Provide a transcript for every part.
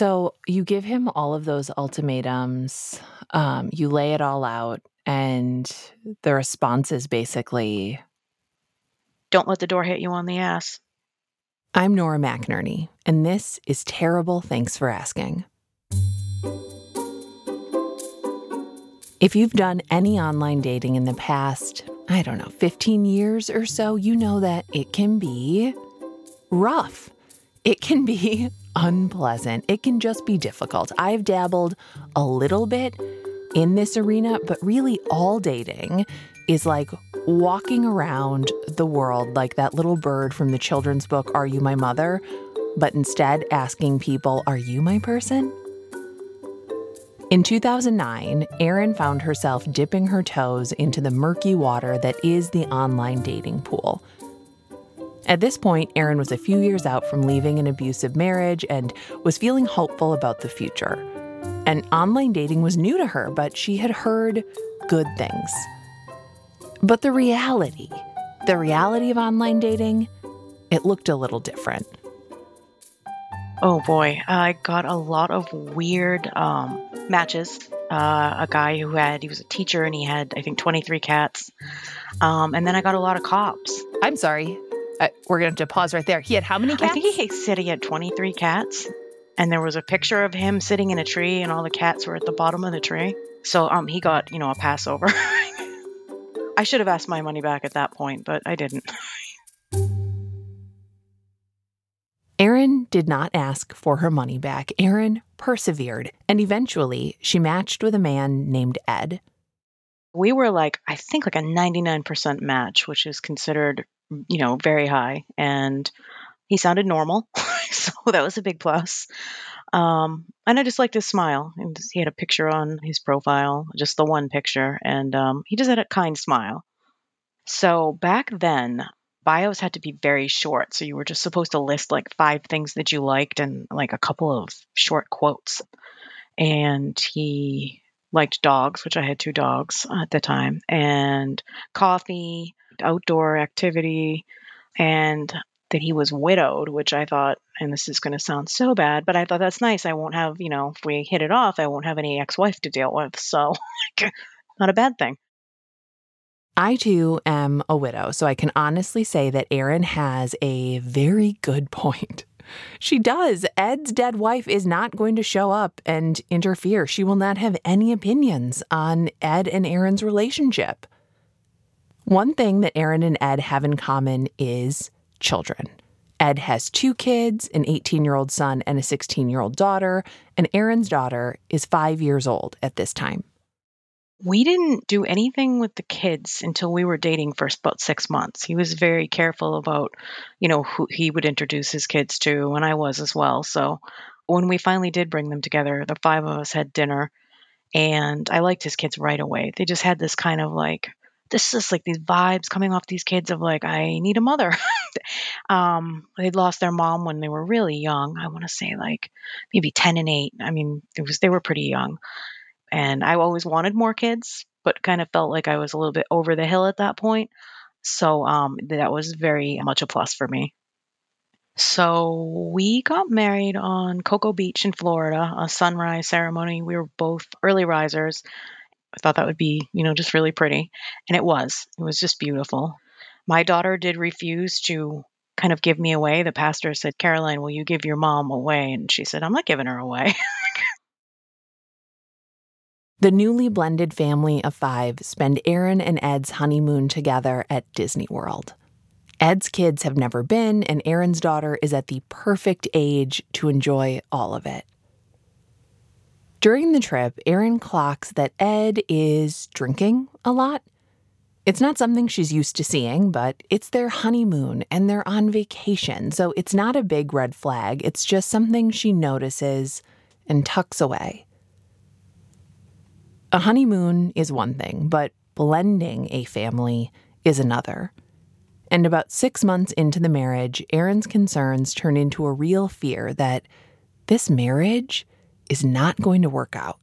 So you give him all of those ultimatums, um, you lay it all out, and the response is basically Don't let the door hit you on the ass. I'm Nora McInerney, and this is Terrible Thanks for Asking. If you've done any online dating in the past, I don't know, 15 years or so, you know that it can be rough. It can be unpleasant. It can just be difficult. I've dabbled a little bit in this arena, but really all dating is like walking around the world like that little bird from the children's book, Are You My Mother? But instead asking people, Are you my person? In 2009, Erin found herself dipping her toes into the murky water that is the online dating pool. At this point, Erin was a few years out from leaving an abusive marriage and was feeling hopeful about the future. And online dating was new to her, but she had heard good things. But the reality, the reality of online dating, it looked a little different. Oh boy, I got a lot of weird um, matches. Uh, a guy who had, he was a teacher and he had, I think, 23 cats. Um, and then I got a lot of cops. I'm sorry. Uh, we're going to have to pause right there. He had how many cats? I think he said he had 23 cats. And there was a picture of him sitting in a tree and all the cats were at the bottom of the tree. So um, he got, you know, a Passover. I should have asked my money back at that point, but I didn't. Erin did not ask for her money back. Erin persevered, and eventually she matched with a man named Ed. We were like, I think like a 99% match, which is considered, you know, very high. And he sounded normal. so that was a big plus. Um, and I just liked his smile. And he had a picture on his profile, just the one picture, and um, he just had a kind smile. So back then, bios had to be very short. So you were just supposed to list like five things that you liked and like a couple of short quotes. And he liked dogs, which I had two dogs at the time, and coffee, outdoor activity, and that he was widowed, which I thought, and this is going to sound so bad, but I thought that's nice. I won't have, you know, if we hit it off, I won't have any ex wife to deal with. So, not a bad thing. I too am a widow, so I can honestly say that Erin has a very good point. She does. Ed's dead wife is not going to show up and interfere. She will not have any opinions on Ed and Erin's relationship. One thing that Erin and Ed have in common is children. Ed has two kids an 18 year old son and a 16 year old daughter, and Erin's daughter is five years old at this time. We didn't do anything with the kids until we were dating for about six months. He was very careful about, you know, who he would introduce his kids to, and I was as well. So when we finally did bring them together, the five of us had dinner, and I liked his kids right away. They just had this kind of like, this is like these vibes coming off these kids of like, I need a mother. um, they'd lost their mom when they were really young. I want to say like maybe 10 and 8. I mean, it was, they were pretty young and I always wanted more kids, but kind of felt like I was a little bit over the hill at that point. So um, that was very much a plus for me. So we got married on Cocoa Beach in Florida, a sunrise ceremony. We were both early risers. I thought that would be, you know, just really pretty. And it was. It was just beautiful. My daughter did refuse to kind of give me away. The pastor said, Caroline, will you give your mom away? And she said, I'm not giving her away. The newly blended family of five spend Erin and Ed's honeymoon together at Disney World. Ed's kids have never been, and Erin's daughter is at the perfect age to enjoy all of it. During the trip, Erin clocks that Ed is drinking a lot. It's not something she's used to seeing, but it's their honeymoon and they're on vacation, so it's not a big red flag. It's just something she notices and tucks away. A honeymoon is one thing, but blending a family is another. And about six months into the marriage, Erin's concerns turn into a real fear that this marriage is not going to work out.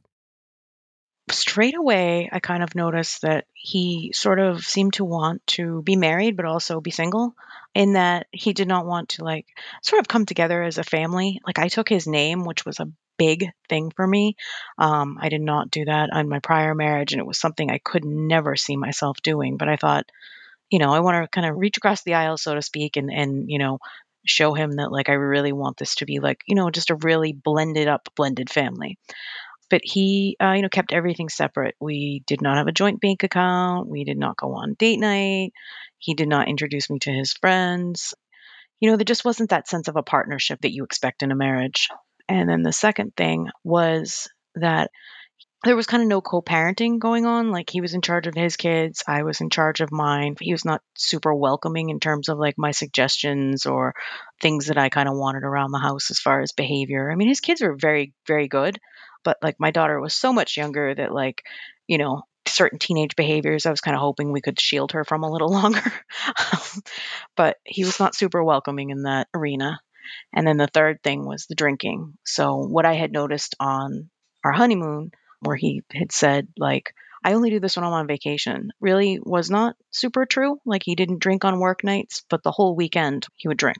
Straight away, I kind of noticed that he sort of seemed to want to be married, but also be single, in that he did not want to, like, sort of come together as a family. Like, I took his name, which was a big thing for me. Um, I did not do that on my prior marriage, and it was something I could never see myself doing. But I thought, you know, I want to kind of reach across the aisle, so to speak, and and you know, show him that like I really want this to be like you know just a really blended up, blended family. But he, uh, you know, kept everything separate. We did not have a joint bank account. We did not go on date night. He did not introduce me to his friends. You know, there just wasn't that sense of a partnership that you expect in a marriage. And then the second thing was that there was kind of no co-parenting going on like he was in charge of his kids i was in charge of mine. He was not super welcoming in terms of like my suggestions or things that i kind of wanted around the house as far as behavior. I mean his kids were very very good but like my daughter was so much younger that like you know certain teenage behaviors i was kind of hoping we could shield her from a little longer. But he was not super welcoming in that arena and then the third thing was the drinking so what i had noticed on our honeymoon where he had said like I only do this when I'm on vacation really was not super true. Like he didn't drink on work nights, but the whole weekend he would drink.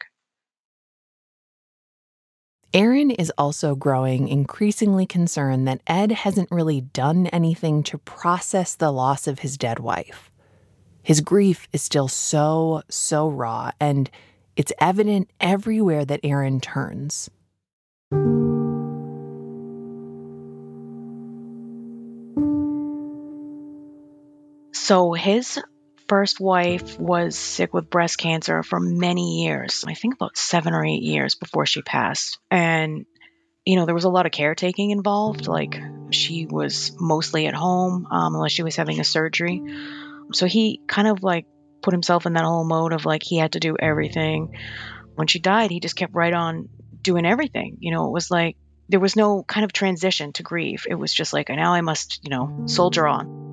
Erin is also growing increasingly concerned that Ed hasn't really done anything to process the loss of his dead wife. His grief is still so, so raw, and it's evident everywhere that Erin turns. So his first wife was sick with breast cancer for many years. I think about seven or eight years before she passed. And, you know, there was a lot of caretaking involved. Like she was mostly at home um, unless she was having a surgery. So he kind of like put himself in that whole mode of like he had to do everything. When she died, he just kept right on doing everything. You know, it was like there was no kind of transition to grief. It was just like, now I must, you know, soldier on.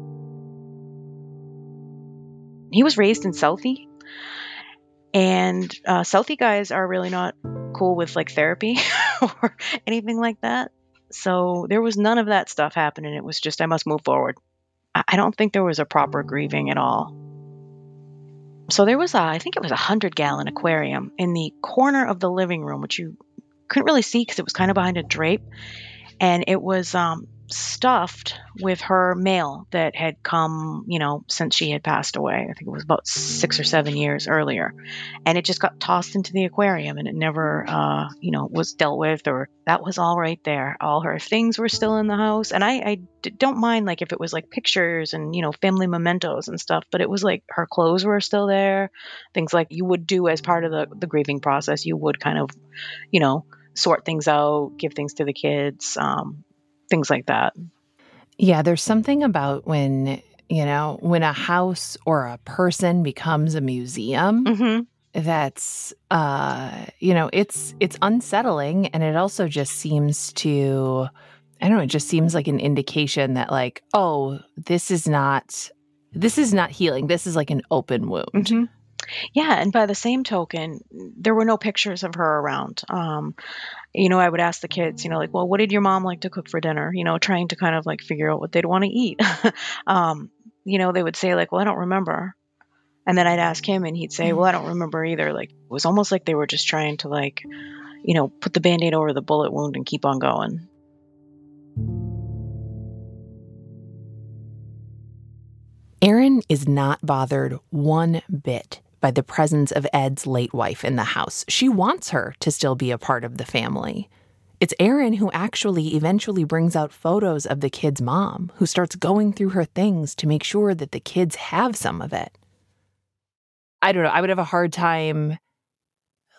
He was raised in Southie, and uh, Southie guys are really not cool with like therapy or anything like that. So there was none of that stuff happening. It was just I must move forward. I don't think there was a proper grieving at all. So there was a, I think it was a hundred gallon aquarium in the corner of the living room, which you couldn't really see because it was kind of behind a drape, and it was um, stuffed with her mail that had come, you know, since she had passed away. I think it was about six or seven years earlier. And it just got tossed into the aquarium and it never, uh, you know, was dealt with or that was all right there. All her things were still in the house. And I, I d- don't mind like if it was like pictures and, you know, family mementos and stuff, but it was like her clothes were still there. Things like you would do as part of the, the grieving process. You would kind of, you know, sort things out, give things to the kids. Um, things like that. Yeah, there's something about when, you know, when a house or a person becomes a museum. Mm-hmm. That's uh you know it's it's unsettling and it also just seems to I don't know it just seems like an indication that like oh this is not this is not healing this is like an open wound mm-hmm. Yeah, and by the same token, there were no pictures of her around. Um, you know, I would ask the kids, you know, like, well, what did your mom like to cook for dinner? You know, trying to kind of like figure out what they'd want to eat. um, you know, they would say, like, well, I don't remember. And then I'd ask him, and he'd say, well, I don't remember either. Like, it was almost like they were just trying to, like, you know, put the band aid over the bullet wound and keep on going. Erin is not bothered one bit by the presence of Ed's late wife in the house. She wants her to still be a part of the family. It's Erin who actually eventually brings out photos of the kid's mom, who starts going through her things to make sure that the kids have some of it. I don't know, I would have a hard time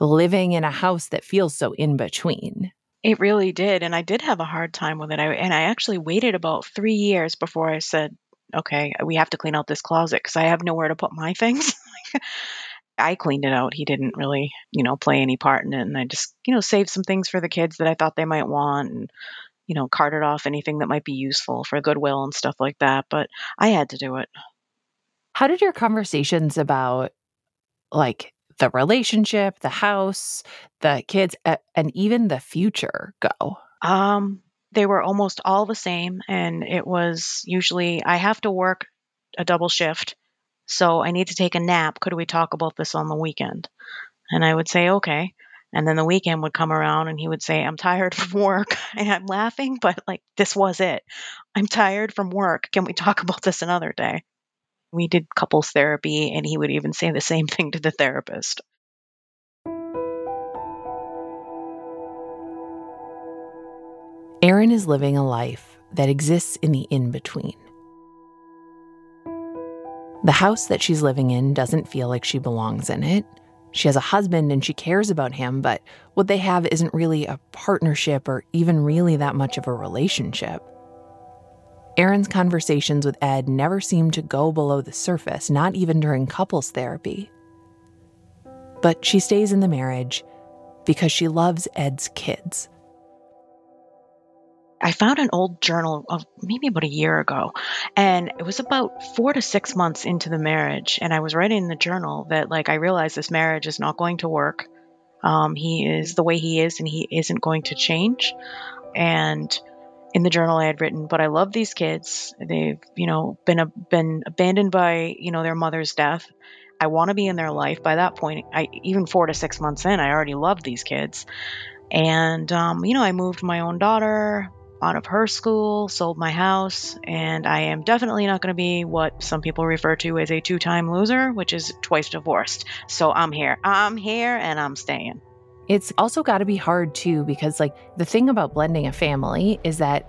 living in a house that feels so in between. It really did. And I did have a hard time with it. I, and I actually waited about three years before I said, okay, we have to clean out this closet because I have nowhere to put my things. I cleaned it out. He didn't really, you know, play any part in it. And I just, you know, saved some things for the kids that I thought they might want and, you know, carted off anything that might be useful for Goodwill and stuff like that. But I had to do it. How did your conversations about like the relationship, the house, the kids, and even the future go? Um, they were almost all the same. And it was usually, I have to work a double shift so I need to take a nap. Could we talk about this on the weekend? And I would say, okay. And then the weekend would come around and he would say, I'm tired from work. And I'm laughing, but like this was it. I'm tired from work. Can we talk about this another day? We did couples therapy, and he would even say the same thing to the therapist. Erin is living a life that exists in the in between. The house that she's living in doesn't feel like she belongs in it. She has a husband and she cares about him, but what they have isn't really a partnership or even really that much of a relationship. Erin's conversations with Ed never seem to go below the surface, not even during couples therapy. But she stays in the marriage because she loves Ed's kids. I found an old journal of maybe about a year ago, and it was about four to six months into the marriage. And I was writing in the journal that, like, I realized this marriage is not going to work. Um, he is the way he is, and he isn't going to change. And in the journal I had written, but I love these kids. They've, you know, been a, been abandoned by, you know, their mother's death. I want to be in their life. By that point, I even four to six months in, I already loved these kids. And um, you know, I moved my own daughter out of her school, sold my house, and I am definitely not going to be what some people refer to as a two-time loser, which is twice divorced. So I'm here. I'm here and I'm staying. It's also got to be hard too, because, like, the thing about blending a family is that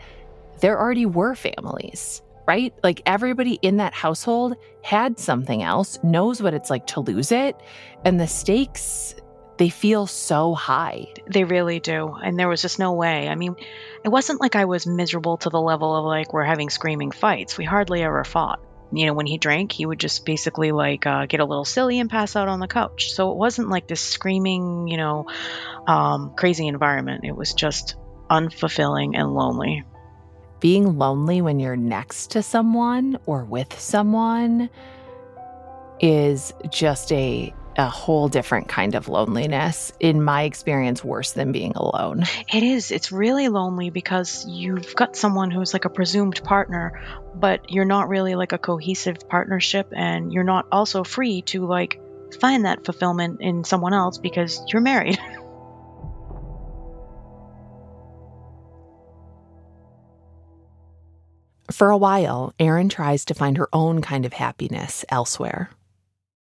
there already were families, right? Like, everybody in that household had something else, knows what it's like to lose it. And the stakes, they feel so high. They really do. And there was just no way. I mean, it wasn't like I was miserable to the level of like we're having screaming fights. We hardly ever fought you know, when he drank, he would just basically like uh, get a little silly and pass out on the couch. So it wasn't like this screaming, you know, um, crazy environment. It was just unfulfilling and lonely. Being lonely when you're next to someone or with someone is just a a whole different kind of loneliness. In my experience, worse than being alone. It is. It's really lonely because you've got someone who's like a presumed partner, but you're not really like a cohesive partnership, and you're not also free to like find that fulfillment in someone else because you're married. For a while, Erin tries to find her own kind of happiness elsewhere.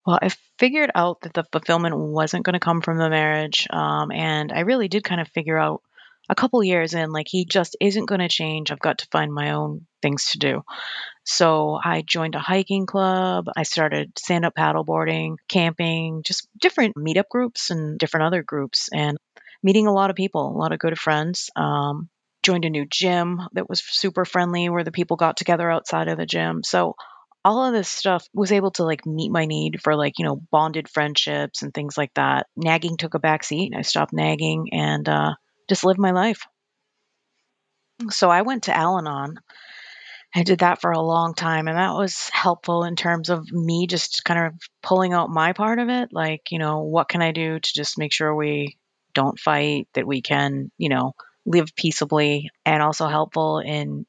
Well, I figured out that the fulfillment wasn't going to come from the marriage. Um, and I really did kind of figure out a couple years in, like, he just isn't going to change. I've got to find my own things to do. So I joined a hiking club. I started stand up paddleboarding, camping, just different meetup groups and different other groups, and meeting a lot of people, a lot of good friends. Um, joined a new gym that was super friendly where the people got together outside of the gym. So all of this stuff was able to like meet my need for like you know bonded friendships and things like that. Nagging took a back seat i stopped nagging and uh, just lived my life. So i went to al-anon. I did that for a long time and that was helpful in terms of me just kind of pulling out my part of it like you know what can i do to just make sure we don't fight that we can you know live peaceably and also helpful in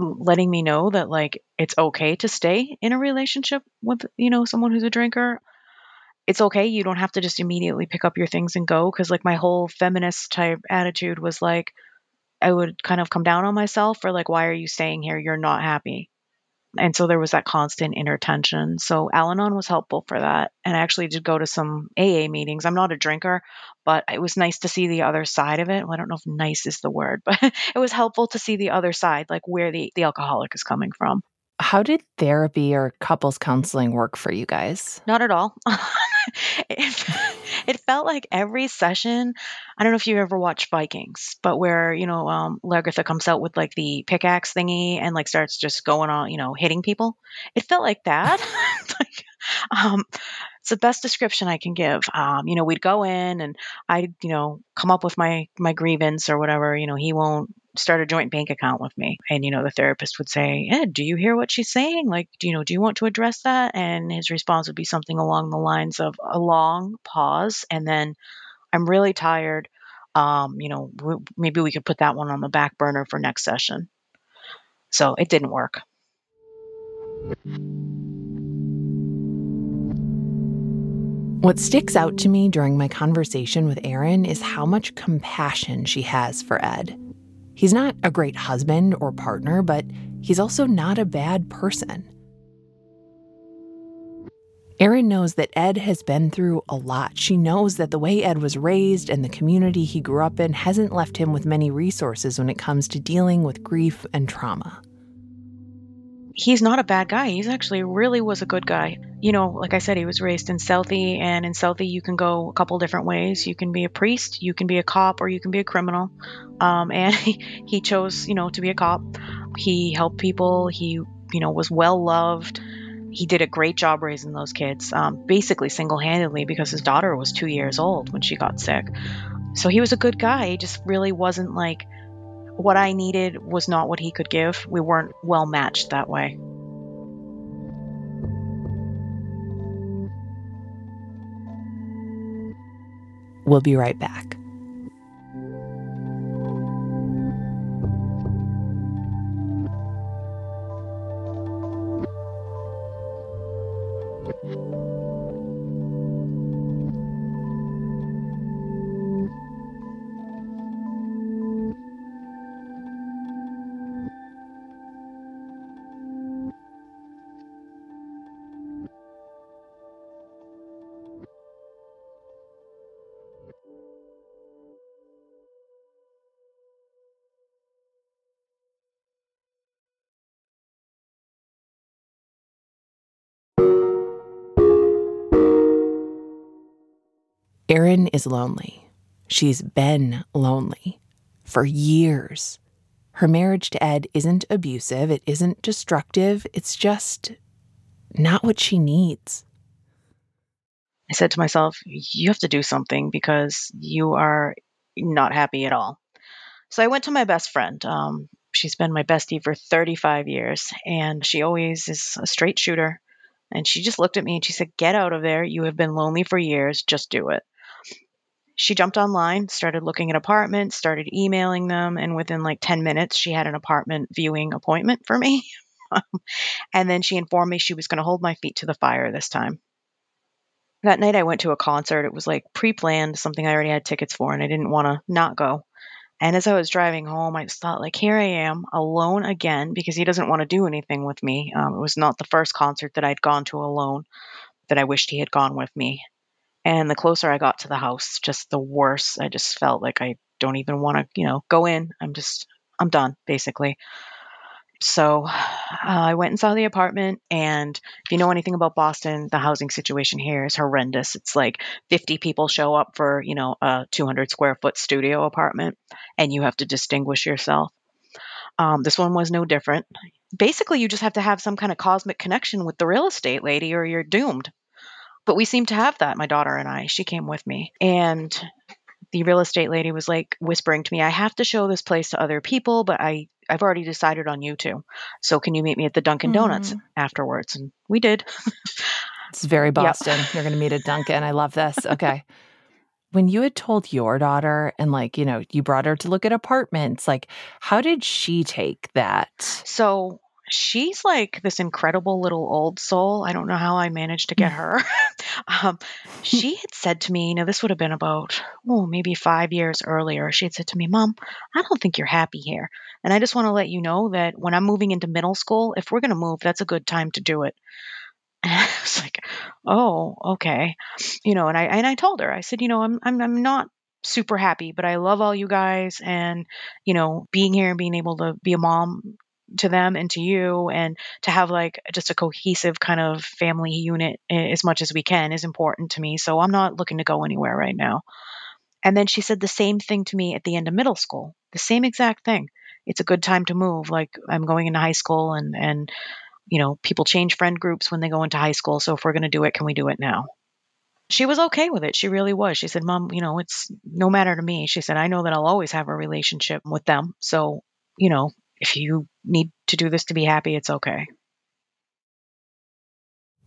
letting me know that like it's okay to stay in a relationship with you know someone who's a drinker. It's okay you don't have to just immediately pick up your things and go because like my whole feminist type attitude was like i would kind of come down on myself for like why are you staying here? You're not happy and so there was that constant inner tension. So Al Anon was helpful for that. And I actually did go to some AA meetings. I'm not a drinker, but it was nice to see the other side of it. Well, I don't know if nice is the word, but it was helpful to see the other side, like where the, the alcoholic is coming from. How did therapy or couples counseling work for you guys? Not at all. it, it, felt like every session. I don't know if you ever watched Vikings, but where you know um, Lagertha comes out with like the pickaxe thingy and like starts just going on, you know, hitting people. It felt like that. like, um, it's the best description I can give. Um, you know, we'd go in and I'd, you know, come up with my my grievance or whatever. You know, he won't start a joint bank account with me. And, you know, the therapist would say, Ed, do you hear what she's saying? Like, do you know, do you want to address that? And his response would be something along the lines of a long pause and then, I'm really tired. Um, you know, w- maybe we could put that one on the back burner for next session. So it didn't work. What sticks out to me during my conversation with Erin is how much compassion she has for Ed. He's not a great husband or partner, but he's also not a bad person. Erin knows that Ed has been through a lot. She knows that the way Ed was raised and the community he grew up in hasn't left him with many resources when it comes to dealing with grief and trauma he's not a bad guy. He's actually really was a good guy. You know, like I said, he was raised in Southie, and in Southie, you can go a couple different ways. You can be a priest, you can be a cop, or you can be a criminal. Um, and he, he chose, you know, to be a cop. He helped people. He, you know, was well loved. He did a great job raising those kids, um, basically single handedly because his daughter was two years old when she got sick. So he was a good guy. He just really wasn't like what I needed was not what he could give. We weren't well matched that way. We'll be right back. Is lonely. She's been lonely for years. Her marriage to Ed isn't abusive, it isn't destructive, it's just not what she needs. I said to myself, You have to do something because you are not happy at all. So I went to my best friend. Um, she's been my bestie for 35 years, and she always is a straight shooter. And she just looked at me and she said, Get out of there. You have been lonely for years. Just do it she jumped online, started looking at apartments, started emailing them, and within like 10 minutes, she had an apartment viewing appointment for me. and then she informed me she was going to hold my feet to the fire this time. That night, I went to a concert. It was like pre planned, something I already had tickets for, and I didn't want to not go. And as I was driving home, I just thought, like, here I am alone again because he doesn't want to do anything with me. Um, it was not the first concert that I'd gone to alone that I wished he had gone with me. And the closer I got to the house, just the worse. I just felt like I don't even want to, you know, go in. I'm just, I'm done, basically. So uh, I went and saw the apartment. And if you know anything about Boston, the housing situation here is horrendous. It's like 50 people show up for, you know, a 200 square foot studio apartment, and you have to distinguish yourself. Um, this one was no different. Basically, you just have to have some kind of cosmic connection with the real estate lady, or you're doomed. But we seem to have that, my daughter and I. She came with me. And the real estate lady was like whispering to me, I have to show this place to other people, but I, I've already decided on you two. So can you meet me at the Dunkin' Donuts mm. afterwards? And we did. it's very Boston. Yep. You're going to meet at Dunkin'. I love this. Okay. when you had told your daughter and like, you know, you brought her to look at apartments, like how did she take that? So she's like this incredible little old soul. I don't know how I managed to get her. um, she had said to me, you know, this would have been about, oh, maybe five years earlier. She had said to me, Mom, I don't think you're happy here. And I just want to let you know that when I'm moving into middle school, if we're going to move, that's a good time to do it. And I was like, oh, okay. You know, and I and I told her, I said, you know, I'm I'm I'm not super happy, but I love all you guys and, you know, being here and being able to be a mom to them and to you and to have like just a cohesive kind of family unit as much as we can is important to me. So I'm not looking to go anywhere right now. And then she said the same thing to me at the end of middle school. The same exact thing. It's a good time to move. Like I'm going into high school and and you know, people change friend groups when they go into high school. So if we're going to do it, can we do it now? She was okay with it. She really was. She said, Mom, you know, it's no matter to me. She said, I know that I'll always have a relationship with them. So, you know, if you need to do this to be happy, it's okay.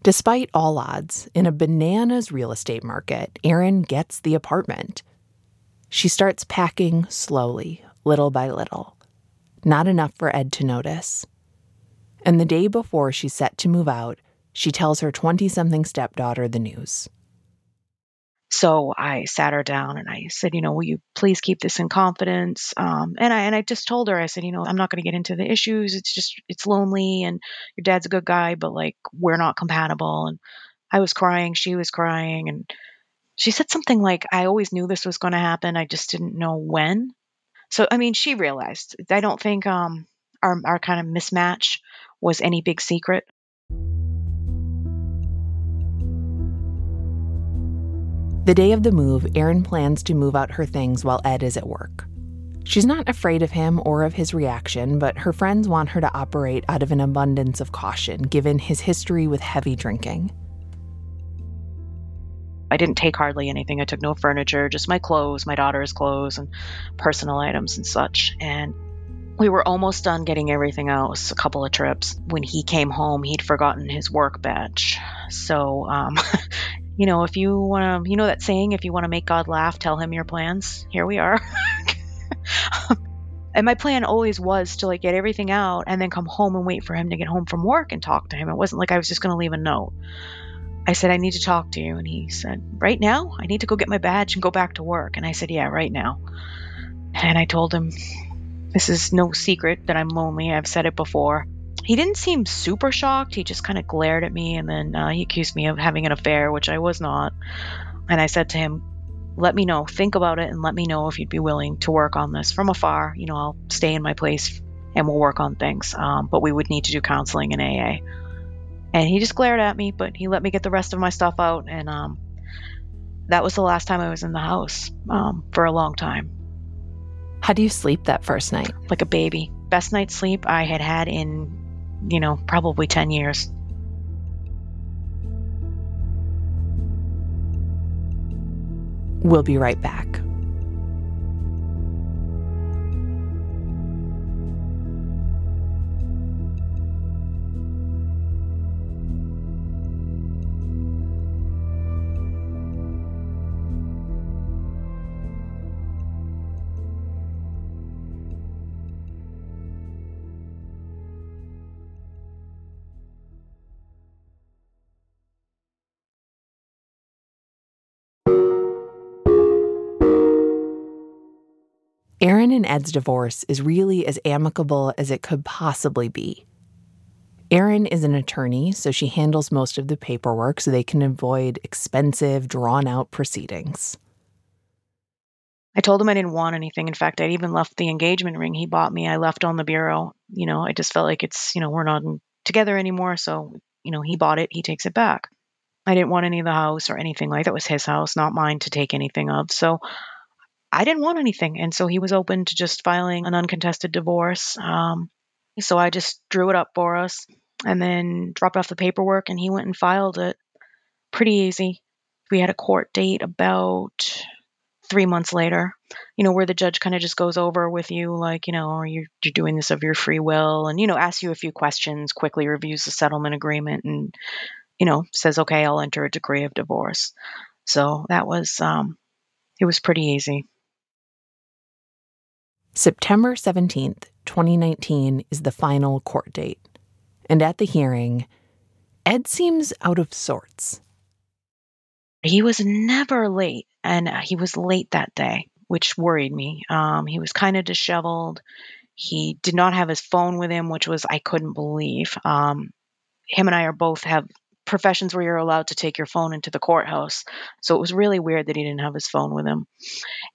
Despite all odds, in a bananas real estate market, Erin gets the apartment. She starts packing slowly, little by little. Not enough for Ed to notice. And the day before she's set to move out, she tells her 20 something stepdaughter the news. So I sat her down and I said, you know, will you please keep this in confidence? Um, and I and I just told her, I said, you know, I'm not going to get into the issues. It's just it's lonely, and your dad's a good guy, but like we're not compatible. And I was crying, she was crying, and she said something like, I always knew this was going to happen. I just didn't know when. So I mean, she realized. I don't think um, our our kind of mismatch was any big secret. The day of the move, Erin plans to move out her things while Ed is at work. She's not afraid of him or of his reaction, but her friends want her to operate out of an abundance of caution given his history with heavy drinking. I didn't take hardly anything. I took no furniture, just my clothes, my daughter's clothes, and personal items and such. And we were almost done getting everything else, a couple of trips. When he came home, he'd forgotten his work badge. So um, you know, if you want to, you know that saying, if you want to make God laugh, tell him your plans. Here we are. and my plan always was to like get everything out and then come home and wait for him to get home from work and talk to him. It wasn't like I was just going to leave a note. I said, I need to talk to you. And he said, Right now? I need to go get my badge and go back to work. And I said, Yeah, right now. And I told him, This is no secret that I'm lonely. I've said it before he didn't seem super shocked. He just kind of glared at me and then uh, he accused me of having an affair, which I was not. And I said to him, Let me know, think about it, and let me know if you'd be willing to work on this from afar. You know, I'll stay in my place and we'll work on things. Um, but we would need to do counseling in AA. And he just glared at me, but he let me get the rest of my stuff out. And um, that was the last time I was in the house um, for a long time. How do you sleep that first night? Like a baby. Best night's sleep I had had in you know, probably 10 years. We'll be right back. Erin and Ed's divorce is really as amicable as it could possibly be. Erin is an attorney, so she handles most of the paperwork so they can avoid expensive, drawn out proceedings. I told him I didn't want anything. In fact, I'd even left the engagement ring he bought me. I left on the bureau. You know, I just felt like it's, you know, we're not together anymore. So, you know, he bought it, he takes it back. I didn't want any of the house or anything like that. It was his house, not mine to take anything of. So I didn't want anything. And so he was open to just filing an uncontested divorce. Um, so I just drew it up for us and then dropped off the paperwork and he went and filed it. Pretty easy. We had a court date about three months later, you know, where the judge kind of just goes over with you, like, you know, are you you're doing this of your free will, and you know, asks you a few questions, quickly reviews the settlement agreement, and you know, says, okay, I'll enter a decree of divorce. So that was, um, it was pretty easy. September 17th, 2019 is the final court date. And at the hearing, Ed seems out of sorts. He was never late, and he was late that day, which worried me. Um, he was kind of disheveled. He did not have his phone with him, which was I couldn't believe. Um, him and I are both have professions where you're allowed to take your phone into the courthouse. So it was really weird that he didn't have his phone with him.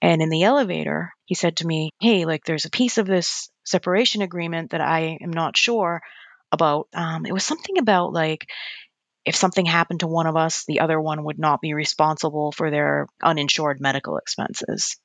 And in the elevator, he said to me, Hey, like there's a piece of this separation agreement that I am not sure about. Um, it was something about like, if something happened to one of us, the other one would not be responsible for their uninsured medical expenses.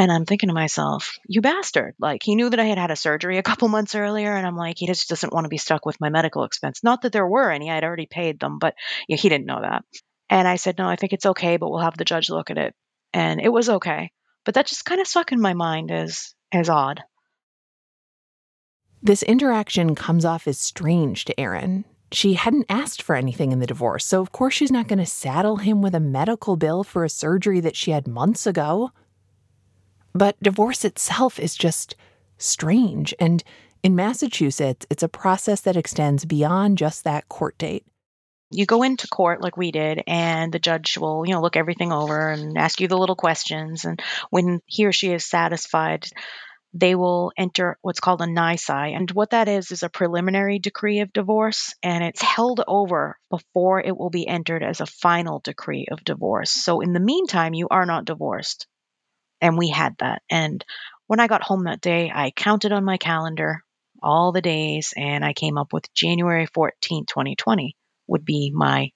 And I'm thinking to myself, you bastard. Like, he knew that I had had a surgery a couple months earlier. And I'm like, he just doesn't want to be stuck with my medical expense. Not that there were any, I'd already paid them, but yeah, he didn't know that. And I said, no, I think it's okay, but we'll have the judge look at it. And it was okay. But that just kind of stuck in my mind as, as odd. This interaction comes off as strange to Erin. She hadn't asked for anything in the divorce, so of course she's not going to saddle him with a medical bill for a surgery that she had months ago. But divorce itself is just strange. And in Massachusetts, it's a process that extends beyond just that court date. you go into court like we did and the judge will you know look everything over and ask you the little questions and when he or she is satisfied they will enter what's called a nisi and what that is is a preliminary decree of divorce and it's held over before it will be entered as a final decree of divorce so in the meantime you are not divorced and we had that. And when i got home that day i counted on my calendar all the days and i came up with january 14 2020 would be my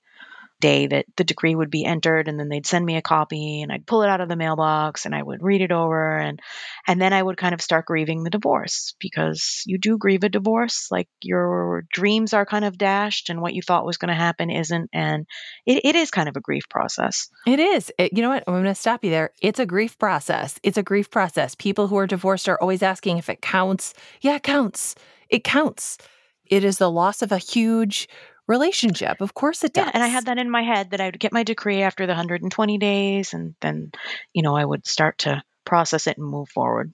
day that the decree would be entered and then they'd send me a copy and I'd pull it out of the mailbox and I would read it over and and then I would kind of start grieving the divorce because you do grieve a divorce like your dreams are kind of dashed and what you thought was going to happen isn't and it, it is kind of a grief process. It is. It, you know what? I'm going to stop you there. It's a grief process. It's a grief process. People who are divorced are always asking if it counts. Yeah, it counts. It counts. It is the loss of a huge relationship. Of course it does. Yeah, and I had that in my head that I would get my decree after the 120 days and then, you know, I would start to process it and move forward.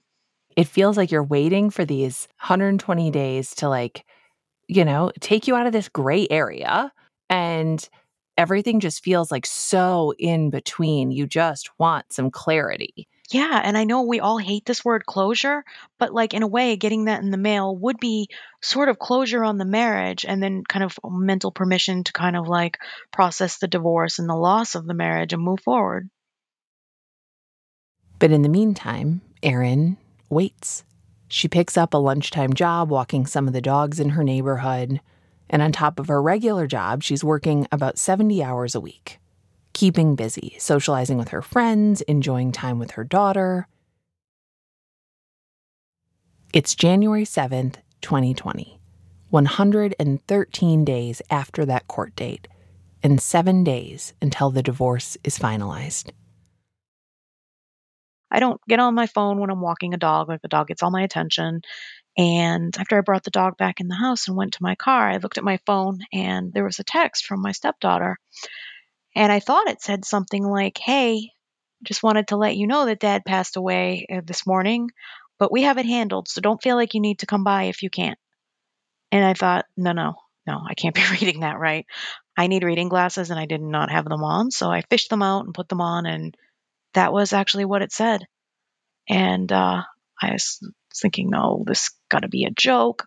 It feels like you're waiting for these 120 days to like, you know, take you out of this gray area and everything just feels like so in between. You just want some clarity. Yeah, and I know we all hate this word closure, but like in a way, getting that in the mail would be sort of closure on the marriage and then kind of mental permission to kind of like process the divorce and the loss of the marriage and move forward. But in the meantime, Erin waits. She picks up a lunchtime job walking some of the dogs in her neighborhood. And on top of her regular job, she's working about 70 hours a week keeping busy, socializing with her friends, enjoying time with her daughter. It's January 7th, 2020, 113 days after that court date, and seven days until the divorce is finalized. I don't get on my phone when I'm walking a dog, like the dog gets all my attention. And after I brought the dog back in the house and went to my car, I looked at my phone and there was a text from my stepdaughter. And I thought it said something like, Hey, just wanted to let you know that dad passed away uh, this morning, but we have it handled. So don't feel like you need to come by if you can't. And I thought, no, no, no, I can't be reading that right. I need reading glasses and I did not have them on. So I fished them out and put them on. And that was actually what it said. And uh, I was thinking, no, this got to be a joke.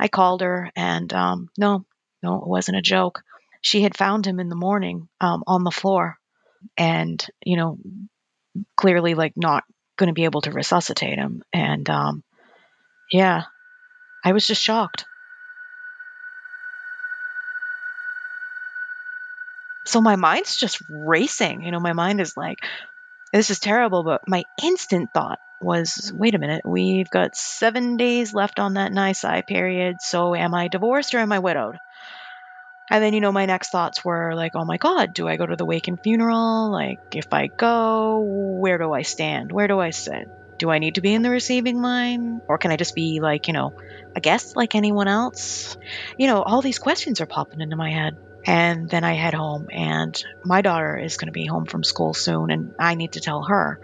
I called her and um, no, no, it wasn't a joke she had found him in the morning um, on the floor and, you know, clearly like not going to be able to resuscitate him. And um, yeah, I was just shocked. So my mind's just racing. You know, my mind is like, this is terrible. But my instant thought was, wait a minute, we've got seven days left on that nisi period. So am I divorced or am I widowed? And then, you know, my next thoughts were like, oh my God, do I go to the wake and funeral? Like, if I go, where do I stand? Where do I sit? Do I need to be in the receiving line? Or can I just be like, you know, a guest like anyone else? You know, all these questions are popping into my head. And then I head home, and my daughter is going to be home from school soon, and I need to tell her.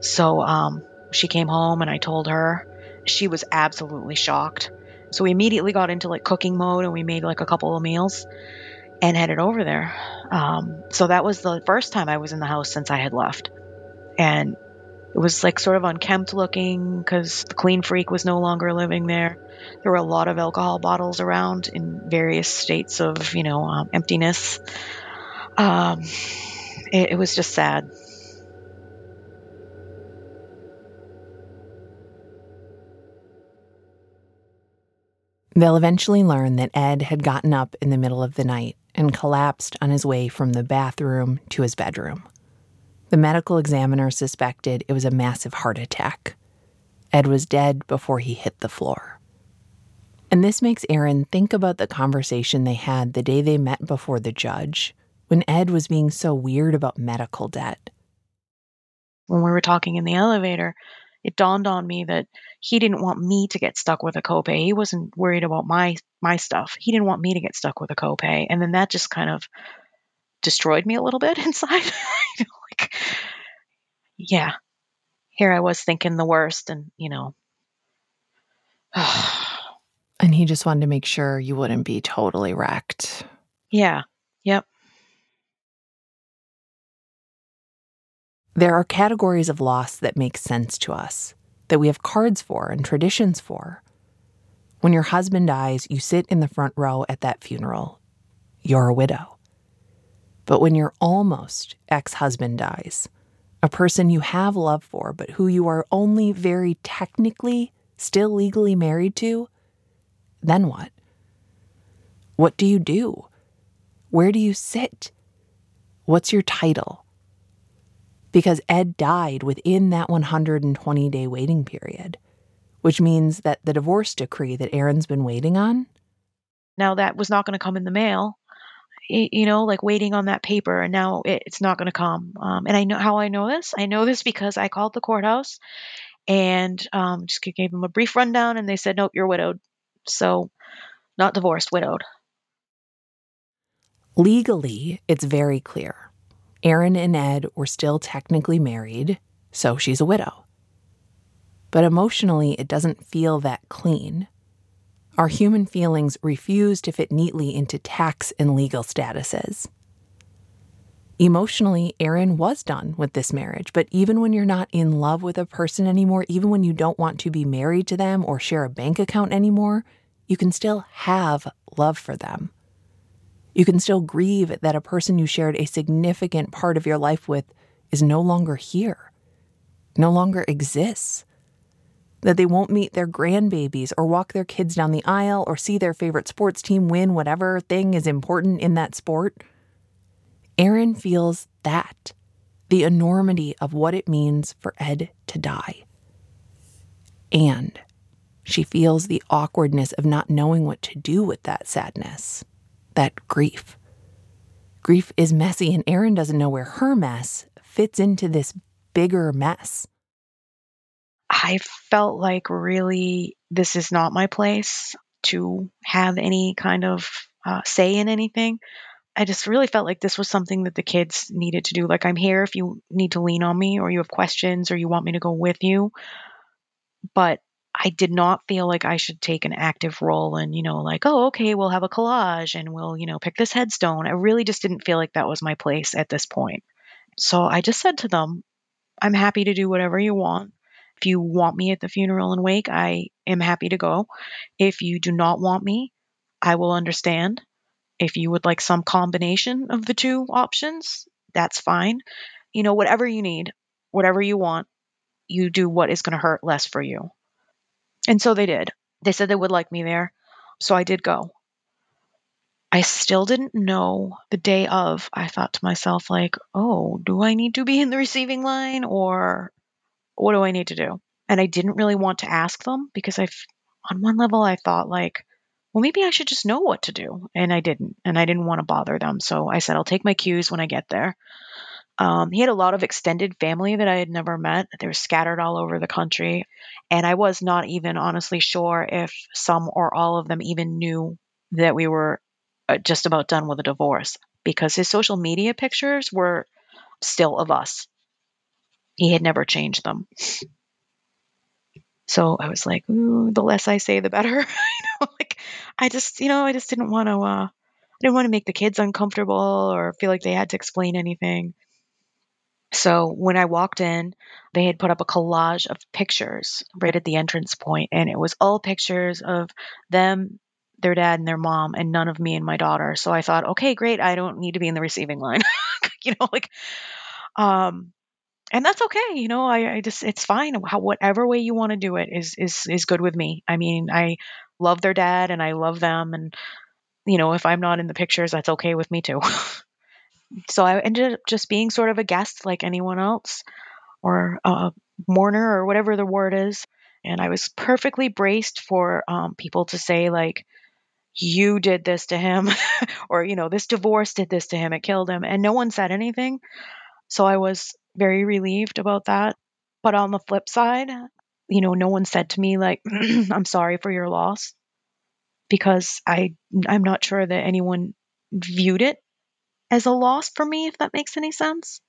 So um, she came home, and I told her. She was absolutely shocked. So we immediately got into like cooking mode and we made like a couple of meals and headed over there. Um, so that was the first time I was in the house since I had left. And it was like sort of unkempt looking because the clean freak was no longer living there. There were a lot of alcohol bottles around in various states of, you know, um, emptiness. Um, it, it was just sad. They'll eventually learn that Ed had gotten up in the middle of the night and collapsed on his way from the bathroom to his bedroom. The medical examiner suspected it was a massive heart attack. Ed was dead before he hit the floor. And this makes Erin think about the conversation they had the day they met before the judge, when Ed was being so weird about medical debt. When we were talking in the elevator, it dawned on me that he didn't want me to get stuck with a copay. He wasn't worried about my my stuff. He didn't want me to get stuck with a copay. And then that just kind of destroyed me a little bit inside. like yeah. Here I was thinking the worst and, you know. and he just wanted to make sure you wouldn't be totally wrecked. Yeah. Yep. There are categories of loss that make sense to us, that we have cards for and traditions for. When your husband dies, you sit in the front row at that funeral. You're a widow. But when your almost ex husband dies, a person you have love for, but who you are only very technically still legally married to, then what? What do you do? Where do you sit? What's your title? Because Ed died within that 120 day waiting period, which means that the divorce decree that Erin's been waiting on. Now, that was not going to come in the mail, you know, like waiting on that paper, and now it's not going to come. Um, and I know how I know this. I know this because I called the courthouse and um, just gave them a brief rundown, and they said, nope, you're widowed. So, not divorced, widowed. Legally, it's very clear. Erin and Ed were still technically married, so she's a widow. But emotionally, it doesn't feel that clean. Our human feelings refuse to fit neatly into tax and legal statuses. Emotionally, Erin was done with this marriage, but even when you're not in love with a person anymore, even when you don't want to be married to them or share a bank account anymore, you can still have love for them. You can still grieve that a person you shared a significant part of your life with is no longer here, no longer exists. That they won't meet their grandbabies or walk their kids down the aisle or see their favorite sports team win whatever thing is important in that sport. Erin feels that the enormity of what it means for Ed to die. And she feels the awkwardness of not knowing what to do with that sadness that grief. Grief is messy, and Erin doesn't know where her mess fits into this bigger mess. I felt like really this is not my place to have any kind of uh, say in anything. I just really felt like this was something that the kids needed to do. Like, I'm here if you need to lean on me or you have questions or you want me to go with you. But I did not feel like I should take an active role in, you know, like, oh, okay, we'll have a collage and we'll, you know, pick this headstone. I really just didn't feel like that was my place at this point. So I just said to them, I'm happy to do whatever you want. If you want me at the funeral and wake, I am happy to go. If you do not want me, I will understand. If you would like some combination of the two options, that's fine. You know, whatever you need, whatever you want, you do what is going to hurt less for you. And so they did. They said they would like me there. So I did go. I still didn't know the day of. I thought to myself, like, oh, do I need to be in the receiving line or what do I need to do? And I didn't really want to ask them because I, on one level, I thought, like, well, maybe I should just know what to do. And I didn't. And I didn't want to bother them. So I said, I'll take my cues when I get there. Um, he had a lot of extended family that I had never met. They were scattered all over the country. And I was not even honestly sure if some or all of them even knew that we were uh, just about done with a divorce because his social media pictures were still of us. He had never changed them. So I was like, Ooh, the less I say, the better. you know, like I just, you know, I just didn't want to, uh, I didn't want to make the kids uncomfortable or feel like they had to explain anything. So when I walked in, they had put up a collage of pictures right at the entrance point, and it was all pictures of them, their dad, and their mom, and none of me and my daughter. So I thought, okay, great, I don't need to be in the receiving line, you know, like, um, and that's okay, you know. I, I just it's fine. How whatever way you want to do it is is is good with me. I mean, I love their dad, and I love them, and you know, if I'm not in the pictures, that's okay with me too. so I ended up just being sort of a guest like anyone else or a mourner or whatever the word is. And I was perfectly braced for um, people to say, like, you did this to him, or, you know, this divorce did this to him, it killed him. And no one said anything. So I was very relieved about that. But on the flip side, you know, no one said to me, like, I'm sorry for your loss because I I'm not sure that anyone viewed it as a loss for me, if that makes any sense.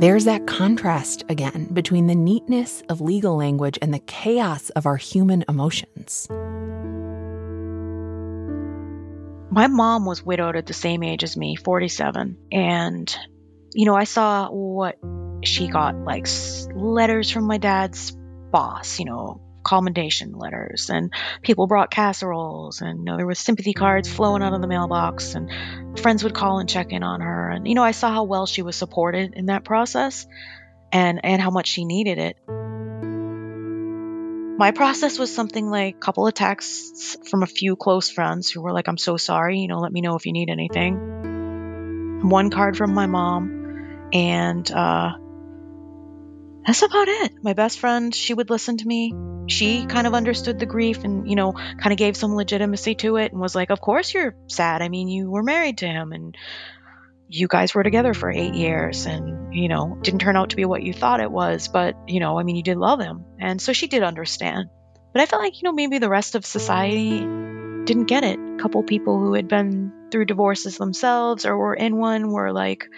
There's that contrast again between the neatness of legal language and the chaos of our human emotions. My mom was widowed at the same age as me, 47. And, you know, I saw what she got like letters from my dad's boss, you know, commendation letters and people brought casseroles and you know, there was sympathy cards flowing out of the mailbox and friends would call and check in on her and you know I saw how well she was supported in that process and and how much she needed it. My process was something like a couple of texts from a few close friends who were like I'm so sorry, you know, let me know if you need anything. One card from my mom and uh that's about it. My best friend, she would listen to me. She kind of understood the grief and, you know, kind of gave some legitimacy to it and was like, Of course you're sad. I mean, you were married to him and you guys were together for eight years and, you know, didn't turn out to be what you thought it was. But, you know, I mean, you did love him. And so she did understand. But I felt like, you know, maybe the rest of society didn't get it. A couple people who had been through divorces themselves or were in one were like,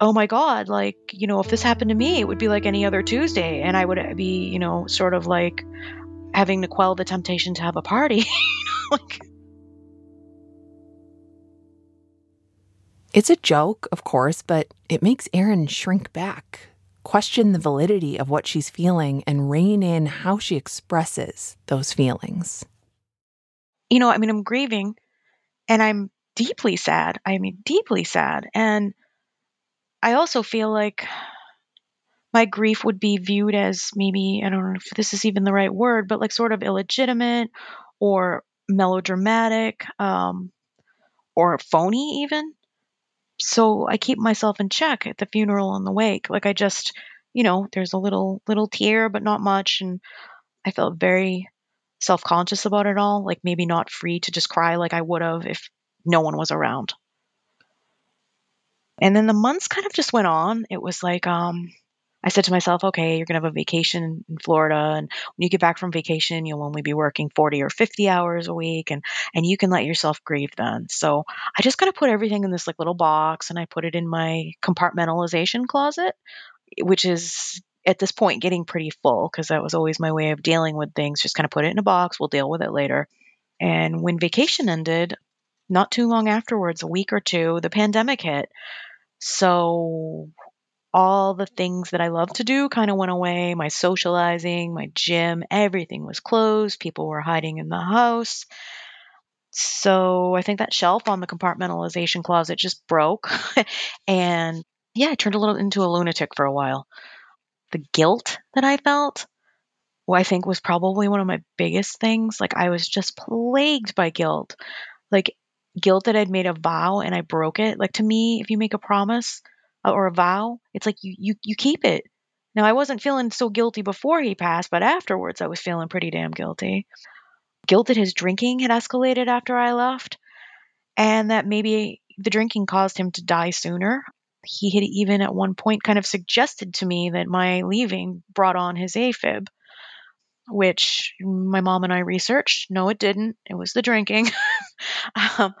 oh my God, like, you know, if this happened to me, it would be like any other Tuesday. And I would be, you know, sort of like having to quell the temptation to have a party. like, it's a joke, of course, but it makes Erin shrink back, question the validity of what she's feeling, and rein in how she expresses those feelings. You know, I mean, I'm grieving and I'm deeply sad. I mean, deeply sad. And I also feel like my grief would be viewed as maybe, I don't know if this is even the right word, but like sort of illegitimate or melodramatic um, or phony, even. So I keep myself in check at the funeral and the wake. Like I just, you know, there's a little little tear, but not much, and I felt very self conscious about it all. Like maybe not free to just cry like I would have if no one was around. And then the months kind of just went on. It was like, um, I said to myself, okay, you're going to have a vacation in Florida. And when you get back from vacation, you'll only be working 40 or 50 hours a week and, and you can let yourself grieve then. So I just kind of put everything in this like little box and I put it in my compartmentalization closet, which is at this point getting pretty full because that was always my way of dealing with things. Just kind of put it in a box. We'll deal with it later. And when vacation ended, not too long afterwards, a week or two, the pandemic hit. So all the things that I love to do kind of went away. My socializing, my gym, everything was closed. People were hiding in the house. So I think that shelf on the compartmentalization closet just broke. and yeah, I turned a little into a lunatic for a while. The guilt that I felt, well, I think was probably one of my biggest things. Like I was just plagued by guilt. Like guilt that I'd made a vow and I broke it. Like to me, if you make a promise uh, or a vow, it's like you you you keep it. Now I wasn't feeling so guilty before he passed, but afterwards I was feeling pretty damn guilty. Guilt that his drinking had escalated after I left, and that maybe the drinking caused him to die sooner. He had even at one point kind of suggested to me that my leaving brought on his AFib, which my mom and I researched. No, it didn't. It was the drinking. um,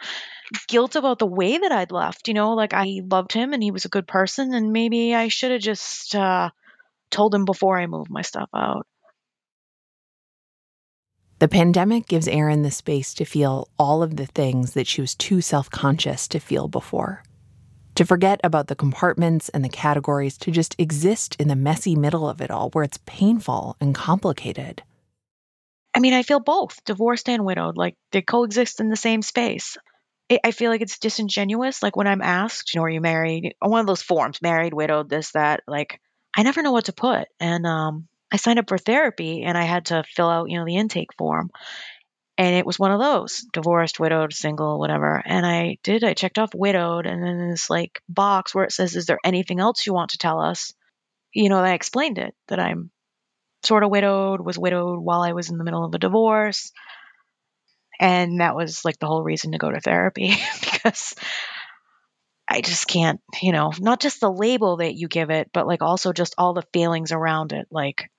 guilt about the way that I'd left. You know, like I loved him and he was a good person, and maybe I should have just uh, told him before I moved my stuff out. The pandemic gives Erin the space to feel all of the things that she was too self conscious to feel before. To forget about the compartments and the categories, to just exist in the messy middle of it all where it's painful and complicated. I mean, I feel both divorced and widowed, like they coexist in the same space. I feel like it's disingenuous. Like when I'm asked, you know, are you married? One of those forms, married, widowed, this, that, like I never know what to put. And um, I signed up for therapy and I had to fill out, you know, the intake form. And it was one of those divorced, widowed, single, whatever. And I did, I checked off widowed and then this like box where it says, is there anything else you want to tell us? You know, I explained it that I'm sort of widowed, was widowed while I was in the middle of a divorce. And that was like the whole reason to go to therapy because I just can't, you know, not just the label that you give it, but like also just all the feelings around it. Like,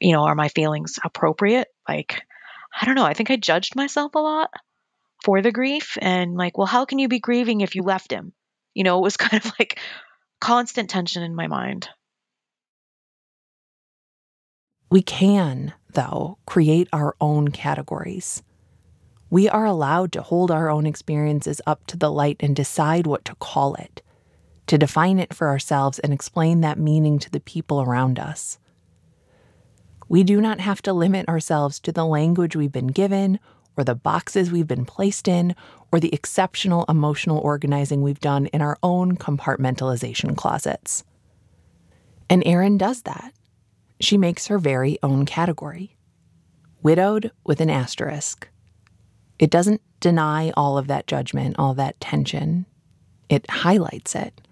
you know, are my feelings appropriate? Like, I don't know. I think I judged myself a lot for the grief and like, well, how can you be grieving if you left him? You know, it was kind of like constant tension in my mind. We can, though, create our own categories. We are allowed to hold our own experiences up to the light and decide what to call it, to define it for ourselves and explain that meaning to the people around us. We do not have to limit ourselves to the language we've been given, or the boxes we've been placed in, or the exceptional emotional organizing we've done in our own compartmentalization closets. And Erin does that. She makes her very own category widowed with an asterisk. It doesn't deny all of that judgment, all that tension. It highlights it.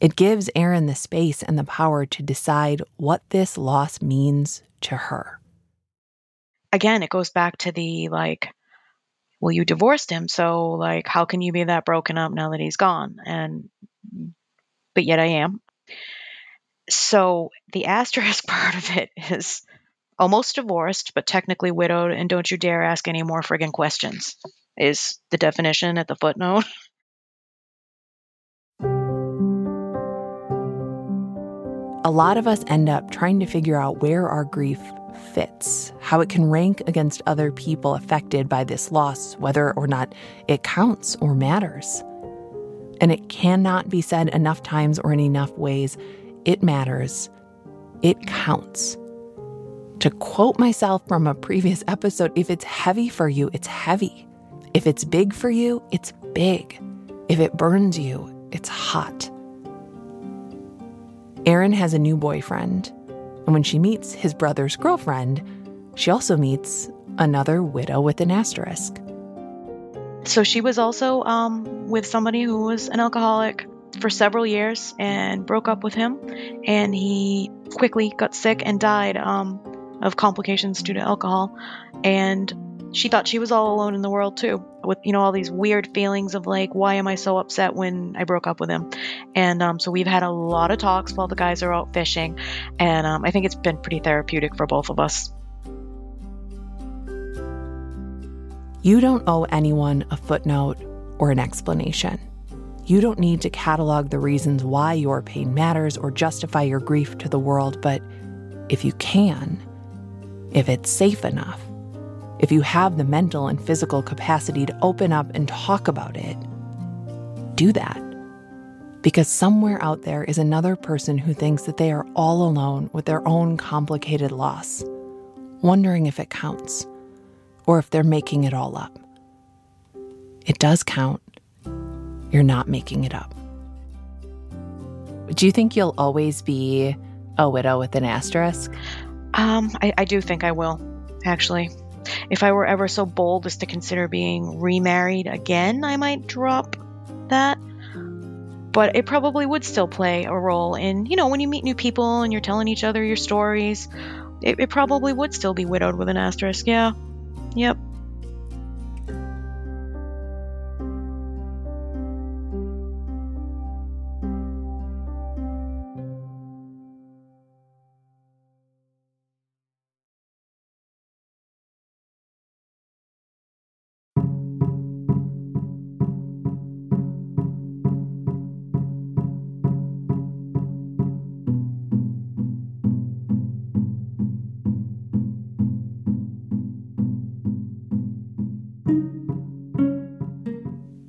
It gives Erin the space and the power to decide what this loss means to her. Again, it goes back to the like, well, you divorced him, so like, how can you be that broken up now that he's gone? And, but yet I am. So the asterisk part of it is almost divorced, but technically widowed, and don't you dare ask any more friggin' questions, is the definition at the footnote. A lot of us end up trying to figure out where our grief fits, how it can rank against other people affected by this loss, whether or not it counts or matters. And it cannot be said enough times or in enough ways it matters, it counts. To quote myself from a previous episode, if it's heavy for you, it's heavy. If it's big for you, it's big. If it burns you, it's hot. Erin has a new boyfriend, and when she meets his brother's girlfriend, she also meets another widow with an asterisk. So she was also um, with somebody who was an alcoholic for several years and broke up with him. And he quickly got sick and died um, of complications due to alcohol. And she thought she was all alone in the world too, with you know all these weird feelings of like, why am I so upset when I broke up with him? And um, so we've had a lot of talks while the guys are out fishing, and um, I think it's been pretty therapeutic for both of us. You don't owe anyone a footnote or an explanation. You don't need to catalog the reasons why your pain matters or justify your grief to the world, but if you can, if it's safe enough, if you have the mental and physical capacity to open up and talk about it, do that. Because somewhere out there is another person who thinks that they are all alone with their own complicated loss, wondering if it counts or if they're making it all up. It does count. You're not making it up. Do you think you'll always be a widow with an asterisk? Um, I, I do think I will, actually. If I were ever so bold as to consider being remarried again, I might drop that. But it probably would still play a role in, you know, when you meet new people and you're telling each other your stories, it, it probably would still be widowed with an asterisk. Yeah. Yep.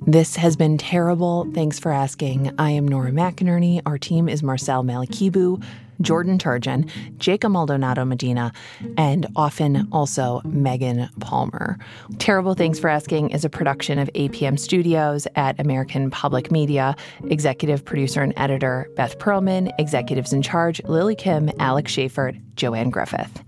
This has been terrible. Thanks for asking. I am Nora McInerny. Our team is Marcel Malekebu, Jordan Turgeon, Jacob Maldonado Medina, and often also Megan Palmer. Terrible Thanks for Asking is a production of APM Studios at American Public Media. Executive producer and editor Beth Perlman. Executives in charge Lily Kim, Alex Schaffert, Joanne Griffith.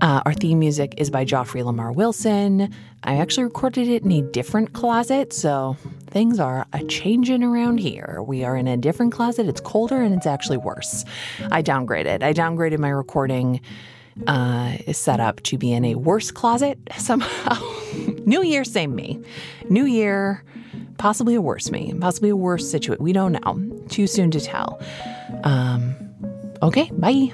Uh, our theme music is by Joffrey Lamar Wilson. I actually recorded it in a different closet, so things are a changing around here. We are in a different closet. It's colder and it's actually worse. I downgraded. I downgraded my recording uh, set up to be in a worse closet somehow. New year, same me. New year, possibly a worse me, possibly a worse situation. We don't know. Too soon to tell. Um, okay, bye.